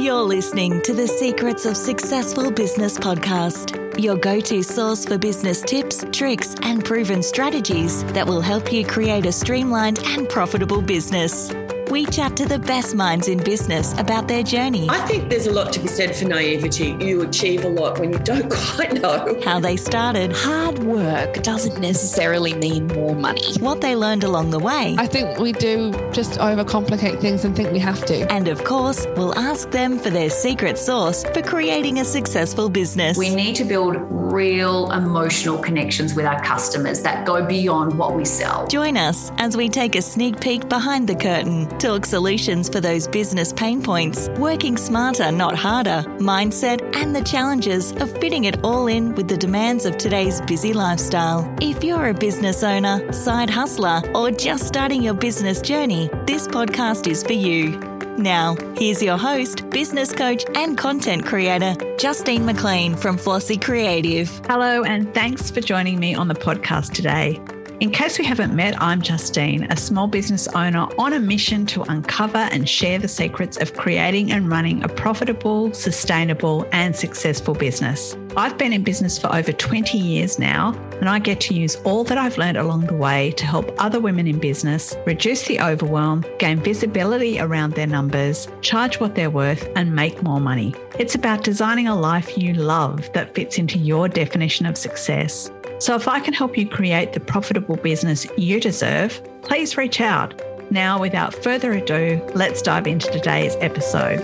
You're listening to the Secrets of Successful Business podcast, your go to source for business tips, tricks, and proven strategies that will help you create a streamlined and profitable business we chat to the best minds in business about their journey. I think there's a lot to be said for naivety. You achieve a lot when you don't quite know how they started. Hard work doesn't necessarily mean more money. What they learned along the way. I think we do just overcomplicate things and think we have to. And of course, we'll ask them for their secret sauce for creating a successful business. We need to build real emotional connections with our customers that go beyond what we sell. Join us as we take a sneak peek behind the curtain Talk solutions for those business pain points, working smarter, not harder, mindset, and the challenges of fitting it all in with the demands of today's busy lifestyle. If you're a business owner, side hustler, or just starting your business journey, this podcast is for you. Now, here's your host, business coach, and content creator, Justine McLean from Flossi Creative. Hello, and thanks for joining me on the podcast today. In case we haven't met, I'm Justine, a small business owner on a mission to uncover and share the secrets of creating and running a profitable, sustainable, and successful business. I've been in business for over 20 years now, and I get to use all that I've learned along the way to help other women in business reduce the overwhelm, gain visibility around their numbers, charge what they're worth, and make more money. It's about designing a life you love that fits into your definition of success. So if I can help you create the profitable business you deserve, please reach out. Now, without further ado, let's dive into today's episode.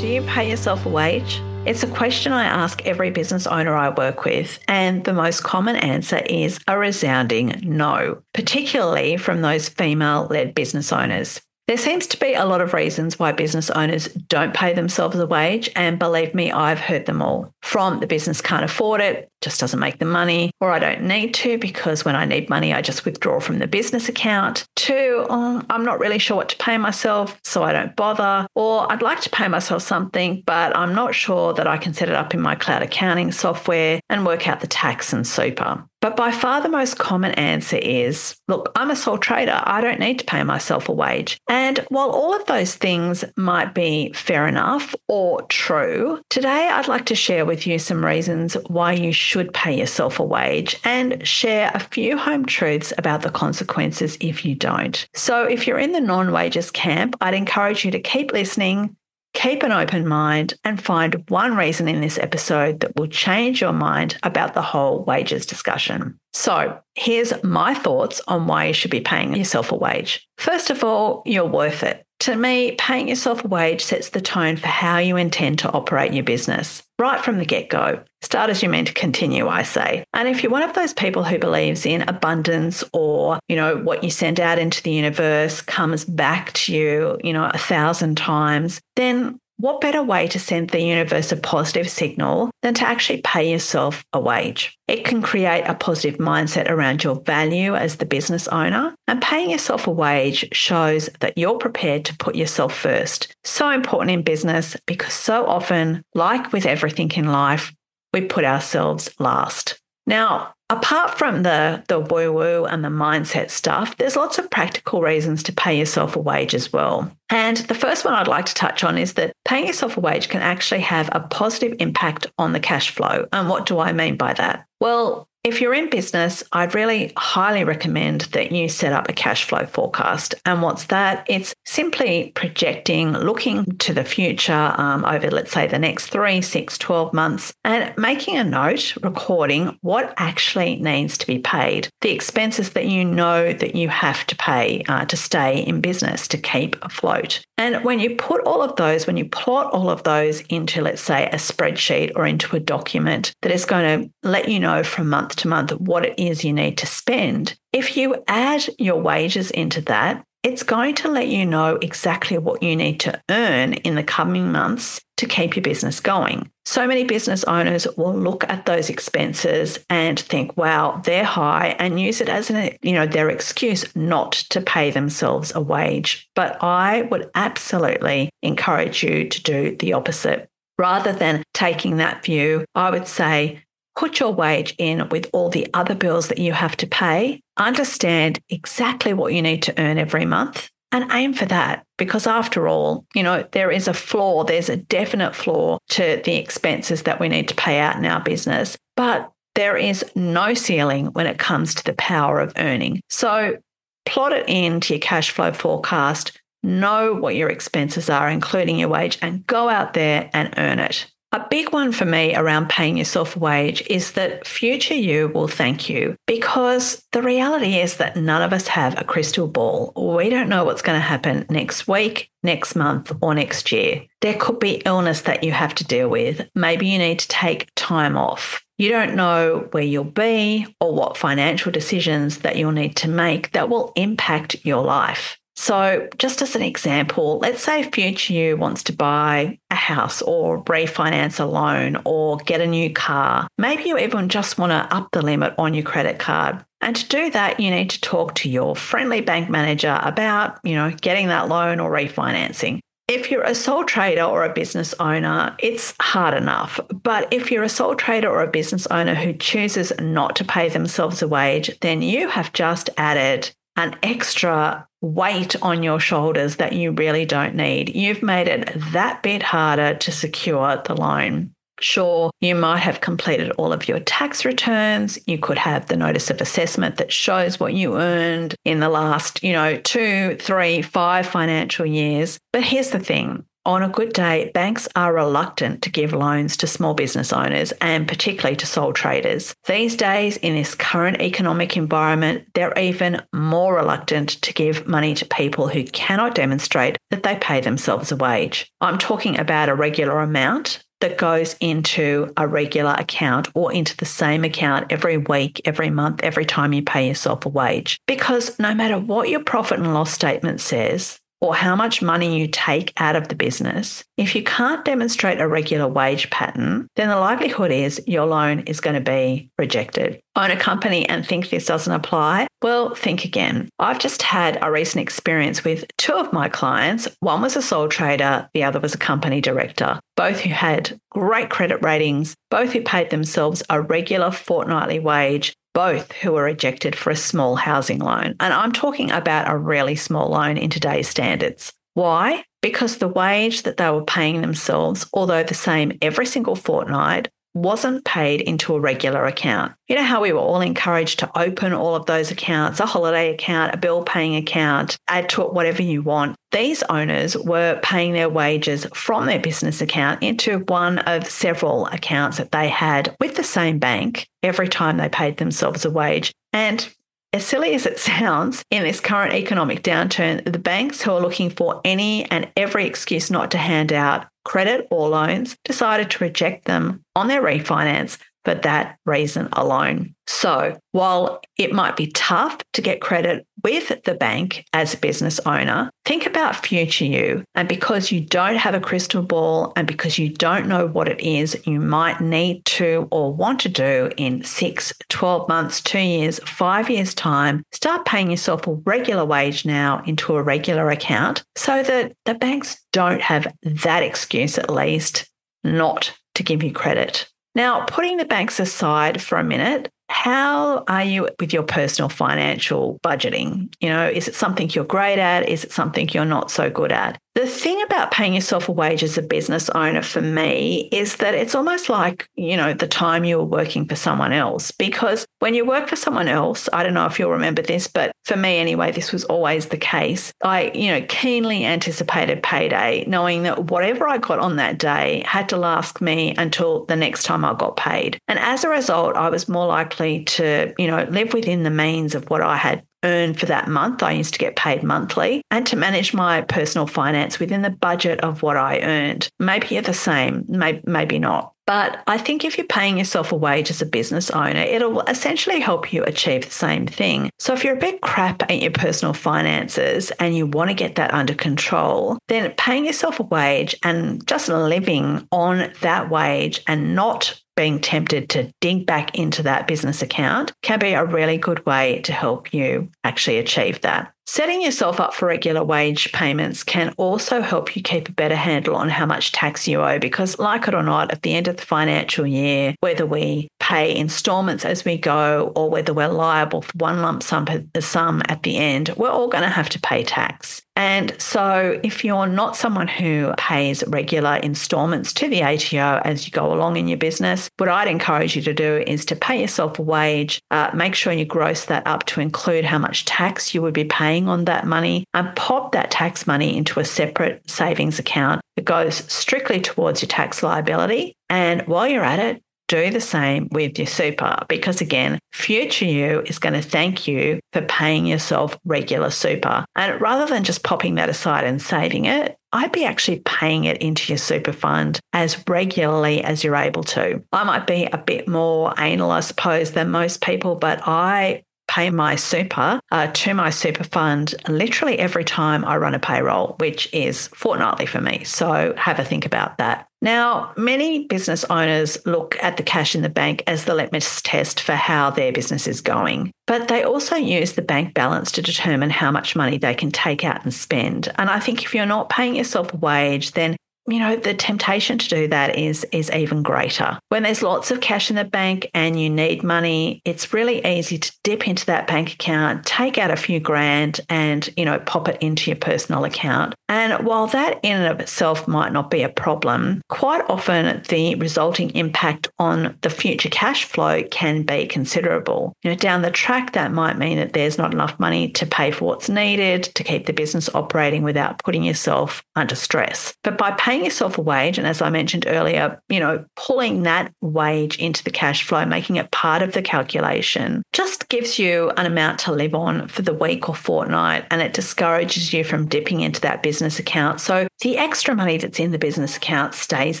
Do you pay yourself a wage? It's a question I ask every business owner I work with, and the most common answer is a resounding no, particularly from those female led business owners. There seems to be a lot of reasons why business owners don't pay themselves a wage, and believe me, I've heard them all. From the business can't afford it, just doesn't make the money, or I don't need to because when I need money, I just withdraw from the business account, to oh, um, I'm not really sure what to pay myself, so I don't bother, or I'd like to pay myself something, but I'm not sure that I can set it up in my cloud accounting software and work out the tax and super. But by far the most common answer is look, I'm a sole trader. I don't need to pay myself a wage. And while all of those things might be fair enough or true, today I'd like to share with you some reasons why you should pay yourself a wage and share a few home truths about the consequences if you don't. So if you're in the non wages camp, I'd encourage you to keep listening Keep an open mind and find one reason in this episode that will change your mind about the whole wages discussion. So, here's my thoughts on why you should be paying yourself a wage. First of all, you're worth it. To me, paying yourself a wage sets the tone for how you intend to operate your business right from the get go. Start as you mean to continue, I say. And if you're one of those people who believes in abundance or, you know, what you send out into the universe comes back to you, you know, a thousand times, then what better way to send the universe a positive signal than to actually pay yourself a wage? It can create a positive mindset around your value as the business owner, and paying yourself a wage shows that you're prepared to put yourself first. So important in business because so often, like with everything in life, we put ourselves last. Now, apart from the, the woo woo and the mindset stuff, there's lots of practical reasons to pay yourself a wage as well. And the first one I'd like to touch on is that paying yourself a wage can actually have a positive impact on the cash flow. And what do I mean by that? Well, if you're in business, I'd really highly recommend that you set up a cash flow forecast. And what's that? It's simply projecting, looking to the future um, over, let's say, the next three, six, 12 months, and making a note, recording what actually needs to be paid, the expenses that you know that you have to pay uh, to stay in business, to keep afloat. And when you put all of those, when you plot all of those into, let's say, a spreadsheet or into a document that is going to let you know from month to month what it is you need to spend, if you add your wages into that, it's going to let you know exactly what you need to earn in the coming months to keep your business going. So many business owners will look at those expenses and think, wow, they're high and use it as an, you know, their excuse not to pay themselves a wage. But I would absolutely encourage you to do the opposite. Rather than taking that view, I would say, put your wage in with all the other bills that you have to pay, understand exactly what you need to earn every month, and aim for that because after all, you know, there is a flaw, there's a definite flaw to the expenses that we need to pay out in our business, but there is no ceiling when it comes to the power of earning. So plot it into your cash flow forecast, know what your expenses are, including your wage, and go out there and earn it. A big one for me around paying yourself a wage is that future you will thank you because the reality is that none of us have a crystal ball. We don't know what's going to happen next week, next month, or next year. There could be illness that you have to deal with. Maybe you need to take time off. You don't know where you'll be or what financial decisions that you'll need to make that will impact your life. So, just as an example, let's say future you wants to buy a house or refinance a loan or get a new car. Maybe you even just want to up the limit on your credit card. And to do that, you need to talk to your friendly bank manager about, you know, getting that loan or refinancing. If you're a sole trader or a business owner, it's hard enough. But if you're a sole trader or a business owner who chooses not to pay themselves a wage, then you have just added an extra weight on your shoulders that you really don't need. You've made it that bit harder to secure the loan. Sure, you might have completed all of your tax returns. You could have the notice of assessment that shows what you earned in the last, you know, two, three, five financial years. But here's the thing on a good day, banks are reluctant to give loans to small business owners and particularly to sole traders. These days, in this current economic environment, they're even more reluctant to give money to people who cannot demonstrate that they pay themselves a wage. I'm talking about a regular amount that goes into a regular account or into the same account every week, every month, every time you pay yourself a wage. Because no matter what your profit and loss statement says, or how much money you take out of the business, if you can't demonstrate a regular wage pattern, then the likelihood is your loan is going to be rejected. Own a company and think this doesn't apply? Well, think again. I've just had a recent experience with two of my clients. One was a sole trader, the other was a company director, both who had great credit ratings, both who paid themselves a regular fortnightly wage, both who were rejected for a small housing loan. And I'm talking about a really small loan in today's standards. Why? Because the wage that they were paying themselves, although the same every single fortnight, wasn't paid into a regular account. You know how we were all encouraged to open all of those accounts, a holiday account, a bill paying account, add to it whatever you want. These owners were paying their wages from their business account into one of several accounts that they had with the same bank every time they paid themselves a wage. And as silly as it sounds, in this current economic downturn, the banks who are looking for any and every excuse not to hand out credit or loans decided to reject them on their refinance for that reason alone. So, while it might be tough to get credit with the bank as a business owner, think about future you. And because you don't have a crystal ball and because you don't know what it is you might need to or want to do in six, 12 months, two years, five years' time, start paying yourself a regular wage now into a regular account so that the banks don't have that excuse, at least, not to give you credit. Now, putting the banks aside for a minute, how are you with your personal financial budgeting? You know, is it something you're great at? Is it something you're not so good at? The thing about paying yourself a wage as a business owner for me is that it's almost like, you know, the time you were working for someone else. Because when you work for someone else, I don't know if you'll remember this, but for me anyway, this was always the case. I, you know, keenly anticipated payday, knowing that whatever I got on that day had to last me until the next time I got paid. And as a result, I was more likely to, you know, live within the means of what I had earn for that month. I used to get paid monthly and to manage my personal finance within the budget of what I earned. Maybe you're the same, maybe, maybe not. But I think if you're paying yourself a wage as a business owner, it'll essentially help you achieve the same thing. So if you're a bit crap at your personal finances and you want to get that under control, then paying yourself a wage and just living on that wage and not being tempted to dig back into that business account can be a really good way to help you actually achieve that. Setting yourself up for regular wage payments can also help you keep a better handle on how much tax you owe because, like it or not, at the end of the financial year, whether we pay installments as we go or whether we're liable for one lump sum, sum at the end, we're all going to have to pay tax. And so, if you're not someone who pays regular installments to the ATO as you go along in your business, what I'd encourage you to do is to pay yourself a wage, uh, make sure you gross that up to include how much tax you would be paying on that money, and pop that tax money into a separate savings account that goes strictly towards your tax liability. And while you're at it, do the same with your super because, again, future you is going to thank you for paying yourself regular super. And rather than just popping that aside and saving it, I'd be actually paying it into your super fund as regularly as you're able to. I might be a bit more anal, I suppose, than most people, but I pay my super uh, to my super fund literally every time I run a payroll, which is fortnightly for me. So have a think about that. Now, many business owners look at the cash in the bank as the litmus test for how their business is going, but they also use the bank balance to determine how much money they can take out and spend. And I think if you're not paying yourself a wage, then you know the temptation to do that is is even greater. When there's lots of cash in the bank and you need money it's really easy to dip into that bank account take out a few grand and you know pop it into your personal account. And while that in and of itself might not be a problem quite often the resulting impact on the future cash flow can be considerable. You know down the track that might mean that there's not enough money to pay for what's needed to keep the business operating without putting yourself under stress. But by paying paying yourself a wage, and as I mentioned earlier, you know, pulling that wage into the cash flow, making it part of the calculation, just gives you an amount to live on for the week or fortnight, and it discourages you from dipping into that business account. So the extra money that's in the business account stays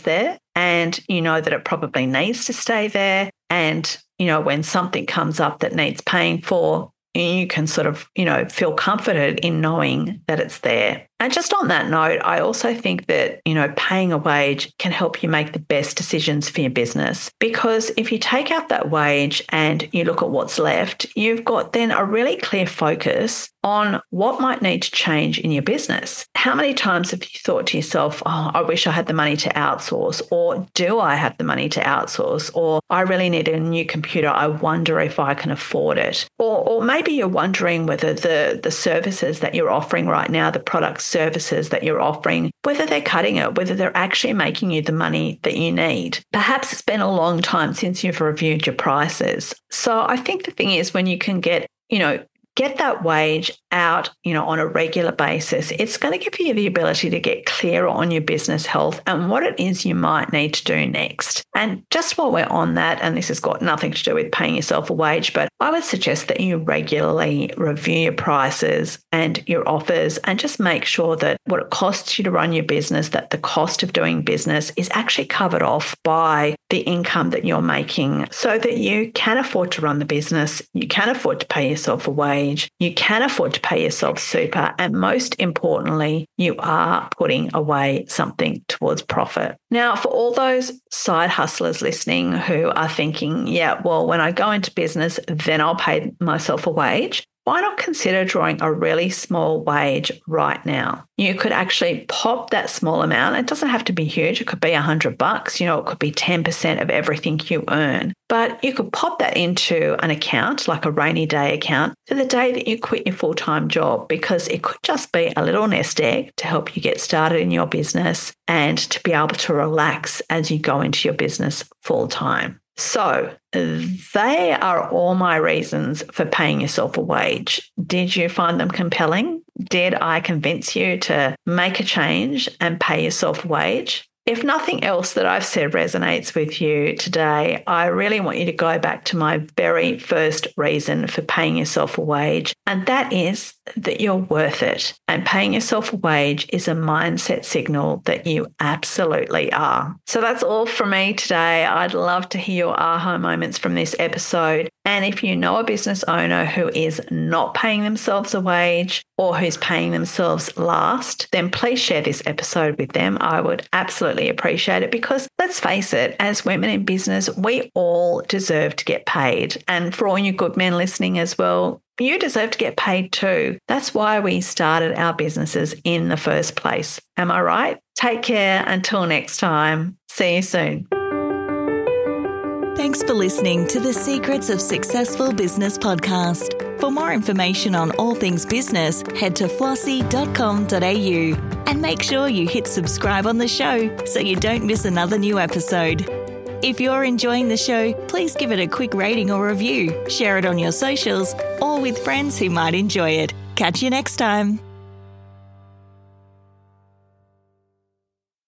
there, and you know that it probably needs to stay there. And you know, when something comes up that needs paying for, you can sort of, you know, feel comforted in knowing that it's there. And just on that note, I also think that, you know, paying a wage can help you make the best decisions for your business because if you take out that wage and you look at what's left, you've got then a really clear focus on what might need to change in your business. How many times have you thought to yourself, oh, I wish I had the money to outsource, or do I have the money to outsource, or I really need a new computer. I wonder if I can afford it. Or, or maybe you're wondering whether the, the services that you're offering right now, the products, services that you're offering, whether they're cutting it, whether they're actually making you the money that you need. Perhaps it's been a long time since you've reviewed your prices. So I think the thing is when you can get, you know, get that wage out, you know, on a regular basis, it's going to give you the ability to get clearer on your business health and what it is you might need to do next. And just while we're on that, and this has got nothing to do with paying yourself a wage, but I would suggest that you regularly review your prices and your offers and just make sure that what it costs you to run your business, that the cost of doing business is actually covered off by the income that you're making so that you can afford to run the business, you can afford to pay yourself a wage, you can afford to pay yourself super, and most importantly, you are putting away something towards profit. Now, for all those side hustlers listening who are thinking, yeah, well, when I go into business, then I'll pay myself a wage why not consider drawing a really small wage right now? You could actually pop that small amount. It doesn't have to be huge. It could be a hundred bucks. You know, it could be 10% of everything you earn. But you could pop that into an account, like a rainy day account, for the day that you quit your full time job, because it could just be a little nest egg to help you get started in your business and to be able to relax as you go into your business full time. So, they are all my reasons for paying yourself a wage. Did you find them compelling? Did I convince you to make a change and pay yourself a wage? If nothing else that I've said resonates with you today, I really want you to go back to my very first reason for paying yourself a wage, and that is that you're worth it. And paying yourself a wage is a mindset signal that you absolutely are. So that's all from me today. I'd love to hear your aha moments from this episode. And if you know a business owner who is not paying themselves a wage or who's paying themselves last, then please share this episode with them. I would absolutely appreciate it because let's face it, as women in business, we all deserve to get paid. And for all you good men listening as well, you deserve to get paid too. That's why we started our businesses in the first place. Am I right? Take care until next time. See you soon. Thanks for listening to the Secrets of Successful Business podcast. For more information on all things business, head to flossi.com.au and make sure you hit subscribe on the show so you don't miss another new episode. If you're enjoying the show, please give it a quick rating or review, share it on your socials, or with friends who might enjoy it. Catch you next time.